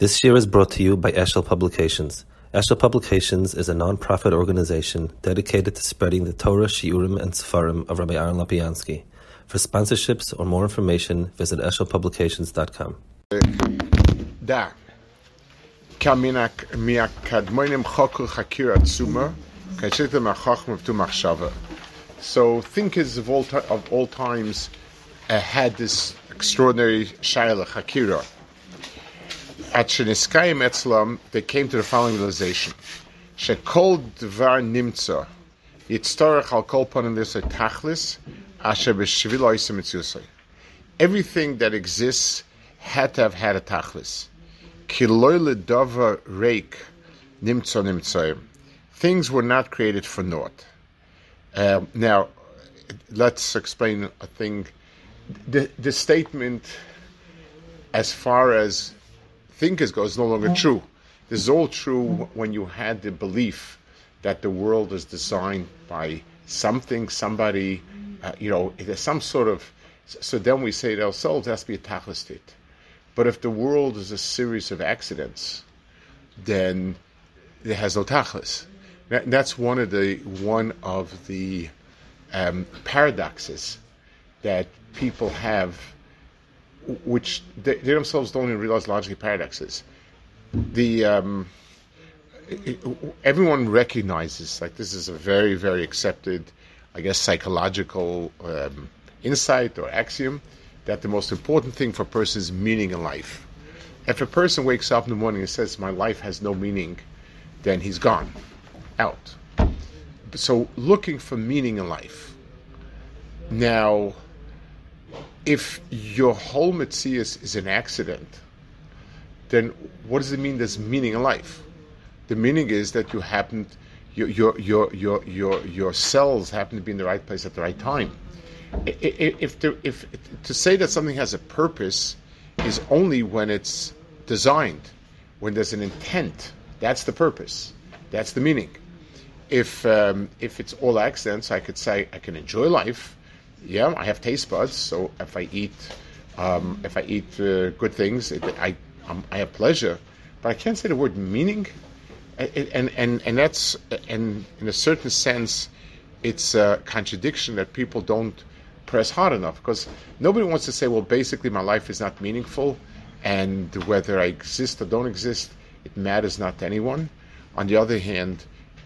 This year is brought to you by Eshel Publications. Eshel Publications is a non-profit organization dedicated to spreading the Torah, Shiurim, and Sefarim of Rabbi Aaron Lopiansky. For sponsorships or more information, visit eshelpublications.com. Da. Kaminak miakadmoinim chokul hakira tsuma, kachetem achochm tu machshava. So thinkers of all, of all times uh, had this extraordinary shaila, hakira at Sheniskayim Etzlam, they came to the following realization. Shekol dvar nimtza, yitztorach al kol panim lisay tachlis, asher b'shvil oisim. Everything that exists had to have had a tachlis. Kiloi ledava reik nimtza nimtzayim. Things were not created for naught. Uh, now, let's explain a thing. The, the statement, as far as thinkers go is no longer true. This is all true when you had the belief that the world is designed by something, somebody, uh, you know, there's some sort of. So then we say to ourselves, has to be a tachlistit. But if the world is a series of accidents, then it has no tachlis. That's one of the one of the um, paradoxes that people have which they, they, themselves don't even realize logically paradoxes. The um, it, everyone recognizes like this is a very very accepted, I guess, psychological um, insight or axiom that the most important thing for a person is meaning in life. If a person wakes up in the morning and says, "My life has no meaning," then he's gone, out. So looking for meaning in life. Now if your whole Metzias is an accident, then what does it mean there's meaning in life? The meaning is that you happen, your, your, your, your, your, your cells happen to be in the right place at the right time. If, if, if to say that something has a purpose is only when it's designed, when there's an intent, that's the purpose, that's the meaning. If um, if it's all accidents, I could say I can enjoy life, yeah, I have taste buds, so if I eat, um, if I eat uh, good things, it, I um, I have pleasure, but I can't say the word meaning, and and and that's and in a certain sense, it's a contradiction that people don't press hard enough because nobody wants to say, well, basically my life is not meaningful, and whether I exist or don't exist, it matters not to anyone. On the other hand,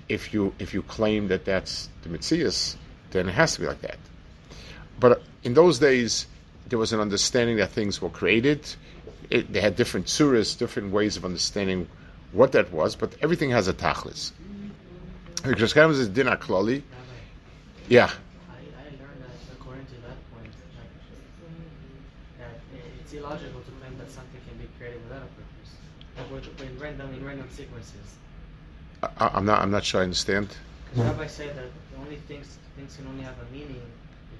if you if you claim that that's the Metzias, then it has to be like that. But in those days, there was an understanding that things were created. It, they had different suras, different ways of understanding what that was, but everything has a tachlis. Because is din klali. Yeah. I, I learned that according to that point, that it's illogical to claim that something can be created without a purpose. Like in random, in random sequences. I, am not. I'm not sure I understand. Rabbi said that the only things things can only have a meaning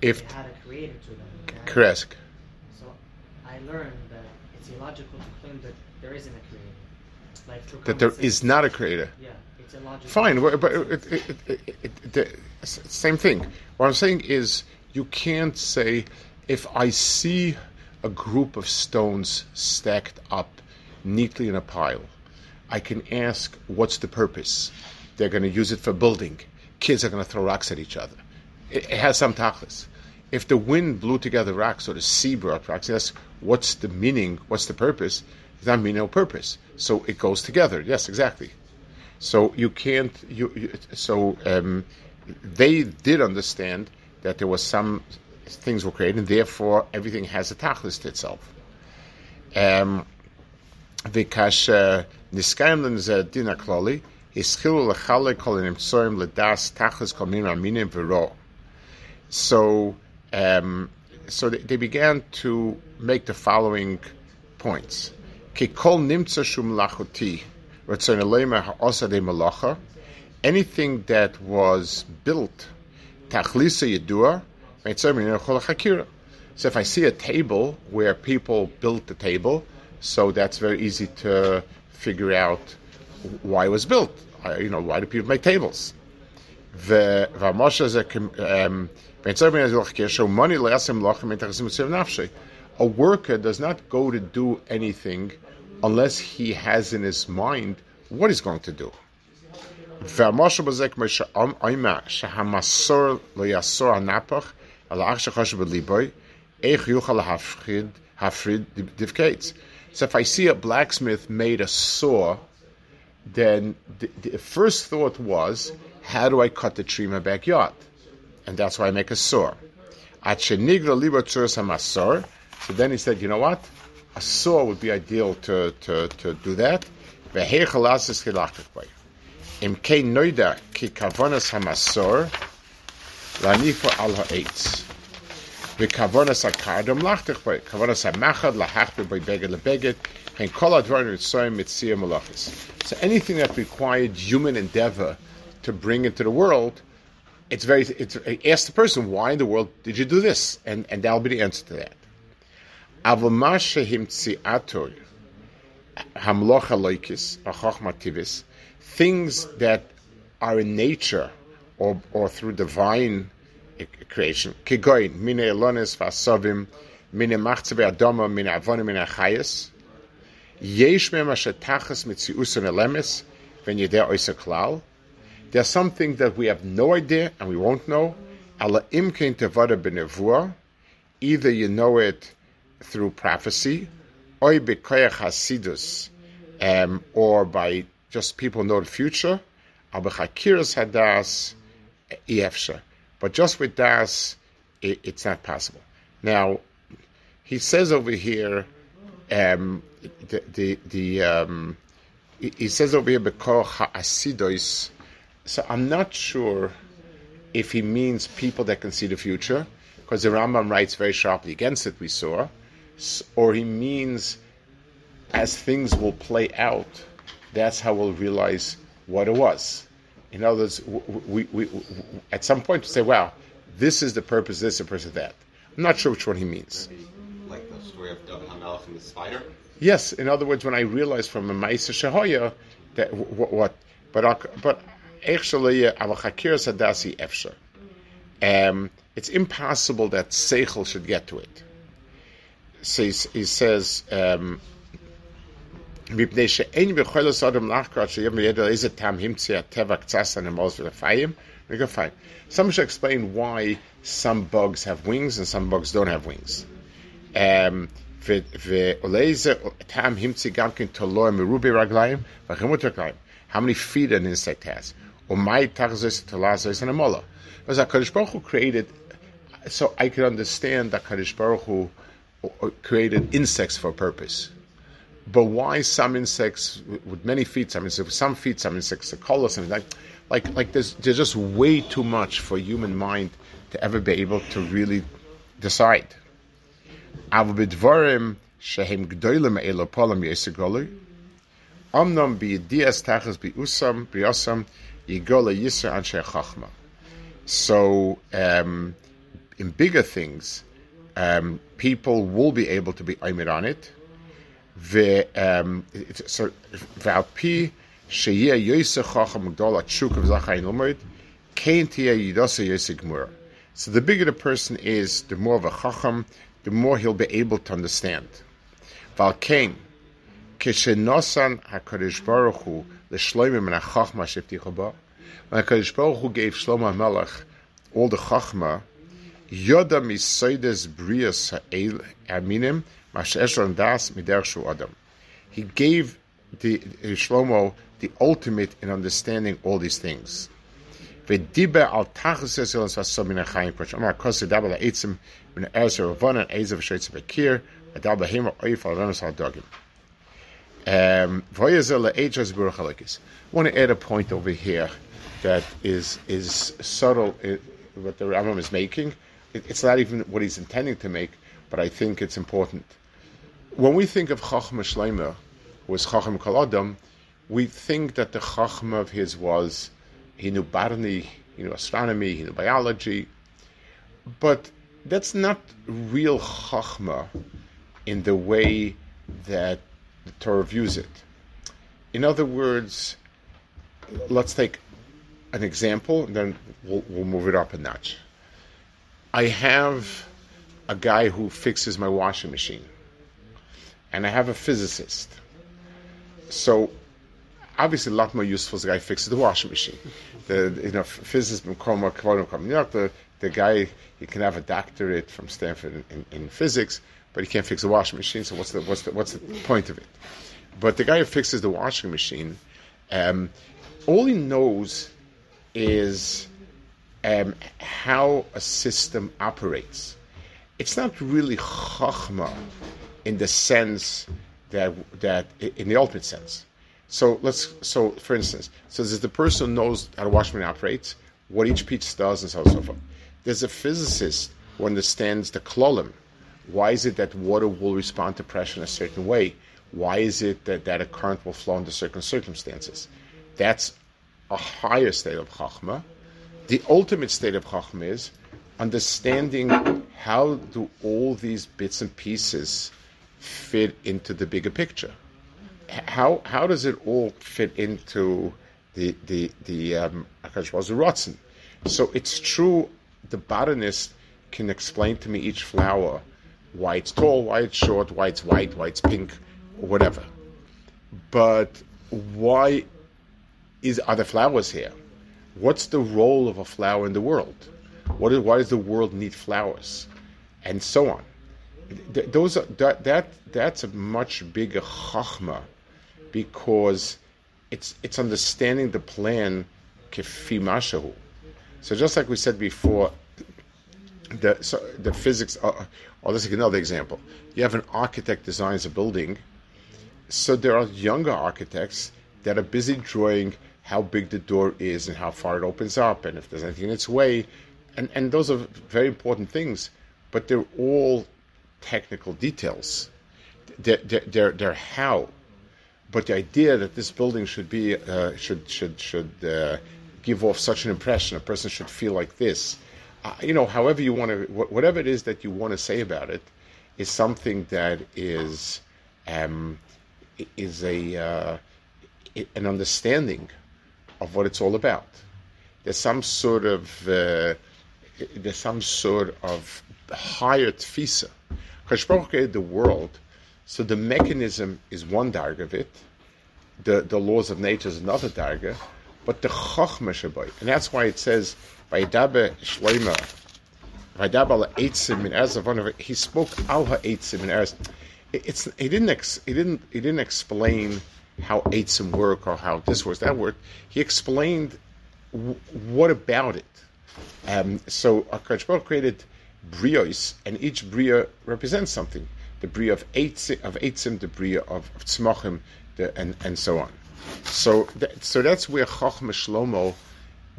if they had a creator to them. Right? Correct. So I learned that it's illogical to claim that there isn't a creator. Like that there is not a creator. Yeah, it's illogical. Fine, but, but it, it, it, same thing. What I'm saying is you can't say if I see a group of stones stacked up neatly in a pile, I can ask, what's the purpose? They're going to use it for building. Kids are going to throw rocks at each other it, has some tachlis. If the wind blew together rocks or the sea brought rocks, yes, what's the meaning? What's the purpose? Does that mean no purpose? So it goes together. Yes, exactly. So you can't. You, you so um, they did understand that there was some things were created, and therefore everything has a tachlis to itself. Um, because niskayim dina kloli, hischilu lechale kol tachlis kol min aminim v'ro. So, um, so they, they, began to make the following points. Anything that was built, so if I see a table where people built the table, so that's very easy to figure out why it was built. You know, why do people make tables? V'amoshe is a. A worker does not go to do anything unless he has in his mind what he's going to do. V'amoshe b'zek m'sha oima shahamasor loyasor anapach alach shachoshe b'liboy hafrid divkates. So if I see a blacksmith made a saw, then the, the first thought was how do I cut the tree in my backyard? And that's why I make a saw. So then he said, you know what? A saw would be ideal to, to, to do that. Im kein noida ki kavonas hamasor lanifa al ha'etz. וכוונת הקרדום לחתך בו, כוונת המחד להחתך בו בגד לבגד, and כל הדברים רצויים מציע מלאכס. So anything that required human endeavor to bring into the world, it's very, it's, ask the person, why in the world did you do this? And, and that'll be the answer to that. Things that are in nature or, or through divine creation. Kigoin, mine elonis vasovim, mine machzeve adoma, mine avonim, mine achayas. Yesh mem asher tachas mitziusun elemis, when yedeh oisa klal. There's something that we have no idea and we won't know. Ala benevua. Either you know it through prophecy, or bekoyach hasidus, um, or by just people know the future. Hadas. But just with das, it, it's not possible. Now, he says over here, um, the the, the um, he says over here because ha'asidois. So I'm not sure if he means people that can see the future, because the Rambam writes very sharply against it. We saw, or he means as things will play out, that's how we'll realize what it was. In other words, we, we, we, at some point we say, "Wow, this is the purpose. This is the purpose of that." I'm not sure which one he means. Like the story of David Hamelech and the spider. Yes, in other words, when I realized from a Ma'isa Shahoya that what, what but but efsher. Um, it's impossible that seichel should get to it. So he, he says. Um, we can find. some should explain why some bugs have wings and some bugs don't have wings. Um, how many feet an insect has? Because HaKadosh Baruch Hu created, so I could understand that HaKadosh Baruch Hu uh, created insects for a purpose. But why some insects with many feet, some insects with some feet, some insects are color, something like, like, like there's, there's just way too much for human mind to ever be able to really decide. Amnam tachas bi usam briosam Igola Yisra Anshe Chachma. So um, in bigger things, um, people will be able to be Oimir on it. The, um, so, Sheyeh Gdola of Yidosa So the bigger the person is, the more of a Chacham, the more he'll be able to understand. Valkain, כן, כשנוסן הקדוש ברוך הוא לשלומה מן החכמה שהבטיחו בו, when הקדוש ברוך הוא gave Shlomo HaMelech all the chachma, yoda misoides brias ha'aminim, he gave the Shlomo the ultimate in understanding all these things. al um, I want to add a point over here that is is subtle. It, what the Rambam is making, it, it's not even what he's intending to make, but I think it's important. When we think of Chachma Shleimer, was Chacham Kaladam, we think that the Chachma of his was he knew botany, he knew astronomy, he knew biology, but that's not real Chachma in the way that the Torah views it. In other words, let's take an example, and then we'll, we'll move it up a notch. I have a guy who fixes my washing machine and I have a physicist. so obviously a lot more useful as the guy fixes the washing machine. The you know physicist the the guy he can have a doctorate from Stanford in, in, in, physics, but he can't fix the washing machine. So what's the what's the what's the point of it? But the guy who fixes the washing machine, um, all he knows is um, how a system operates. It's not really chachma in the sense that that in the ultimate sense. So let's so for instance, so the person who knows how the washing machine operates, what each piece does, and so on and so forth. There's a physicist who understands the klolim. Why is it that water will respond to pressure in a certain way? Why is it that, that a current will flow under certain circumstances? That's a higher state of chachma. The ultimate state of chachma is understanding how do all these bits and pieces fit into the bigger picture. How how does it all fit into the the the um, So it's true. The botanist can explain to me each flower, why it's tall, why it's short, why it's white, why it's pink, whatever. But why is are flowers here? What's the role of a flower in the world? What is, why does the world need flowers? And so on. Th- those are, that, that that's a much bigger chachma because it's it's understanding the plan mashahu. So just like we said before, the so the physics. Uh, let's take another example. You have an architect designs a building. So there are younger architects that are busy drawing how big the door is and how far it opens up and if there's anything in its way. And, and those are very important things, but they're all technical details. They're, they're, they're how. But the idea that this building should be, uh, should, should, should uh, give off such an impression, a person should feel like this. You know, however you want to, whatever it is that you want to say about it, is something that is um, is a uh, an understanding of what it's all about. There's some sort of uh, there's some sort of higher tfisa. Baruch created the world, so the mechanism is one darga of it. The the laws of nature is another darga, but the chachma and that's why it says Vaydabe Shloima, Vaydabe Eitzim in Erev. He spoke al ha'eitzim in Erev. It's he didn't ex, he didn't he didn't explain how eitzim work or how this works, that worked. He explained w- what about it. Um, so Akash created brios, and each bria represents something. The bria of eitzim, of eitzim the bria of, of the, and, and so on. So, that, so that's where Chachma Shlomo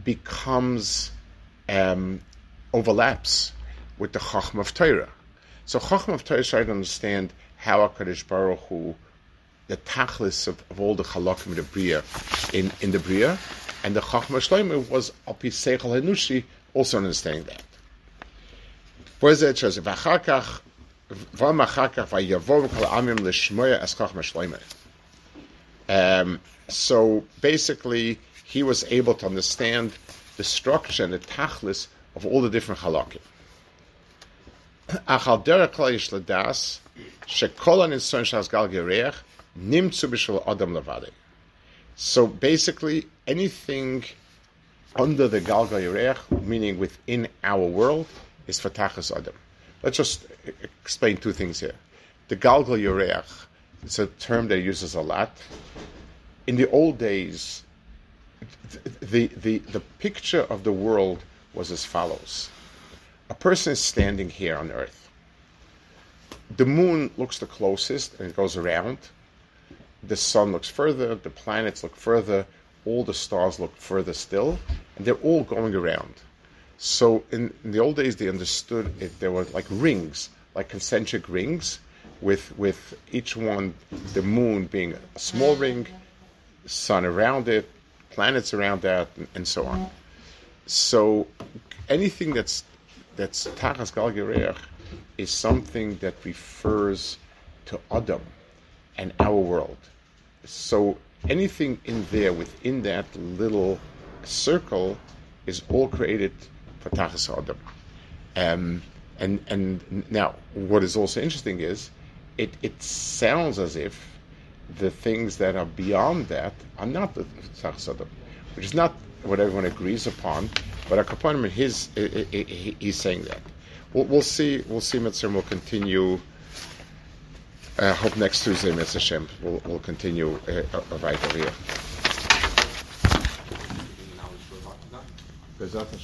becomes um, overlaps with the Chachma of Torah. So Chachma of Torah tries to understand how HaKadosh Baruch Hu the tachlis of, of all the chalakim in the bria in, in the bria, and the chachma shloimeh was api seichel hanushi also understanding that. It says v'achakach v'amachakach v'yavov kol amim l'shmoya as chachma shloimeh. Um, so basically, he was able to understand the structure and the tachlis of all the different halakim. Achal derech kol yish ladas shekol anitzon shas gal gereach Nimtzu adam levade. So basically, anything under the Galgal Yerech, meaning within our world, is Fatachas Adam. Let's just explain two things here. The Galgal Yerech, it's a term that uses a lot. In the old days, the, the, the picture of the world was as follows. A person is standing here on earth. The moon looks the closest and it goes around the sun looks further, the planets look further, all the stars look further still, and they're all going around. So in, in the old days, they understood it. There were like rings, like concentric rings, with with each one, the moon being a small ring, sun around it, planets around that, and, and so on. So anything that's that's tachas gal is something that refers to Adam and our world. So anything in there within that little circle is all created for Tachas Adam. Um, and and now what is also interesting is it, it sounds as if the things that are beyond that are not the Tzach which is not what everyone agrees upon, but Akaponim, his, he's saying that. We'll, we'll see, we'll see, Mitzvah, we'll continue. I hope next Tuesday, Mitzvah Hashem, we'll, we'll continue uh, right over here. Now we're talking about. Bezat Hashem.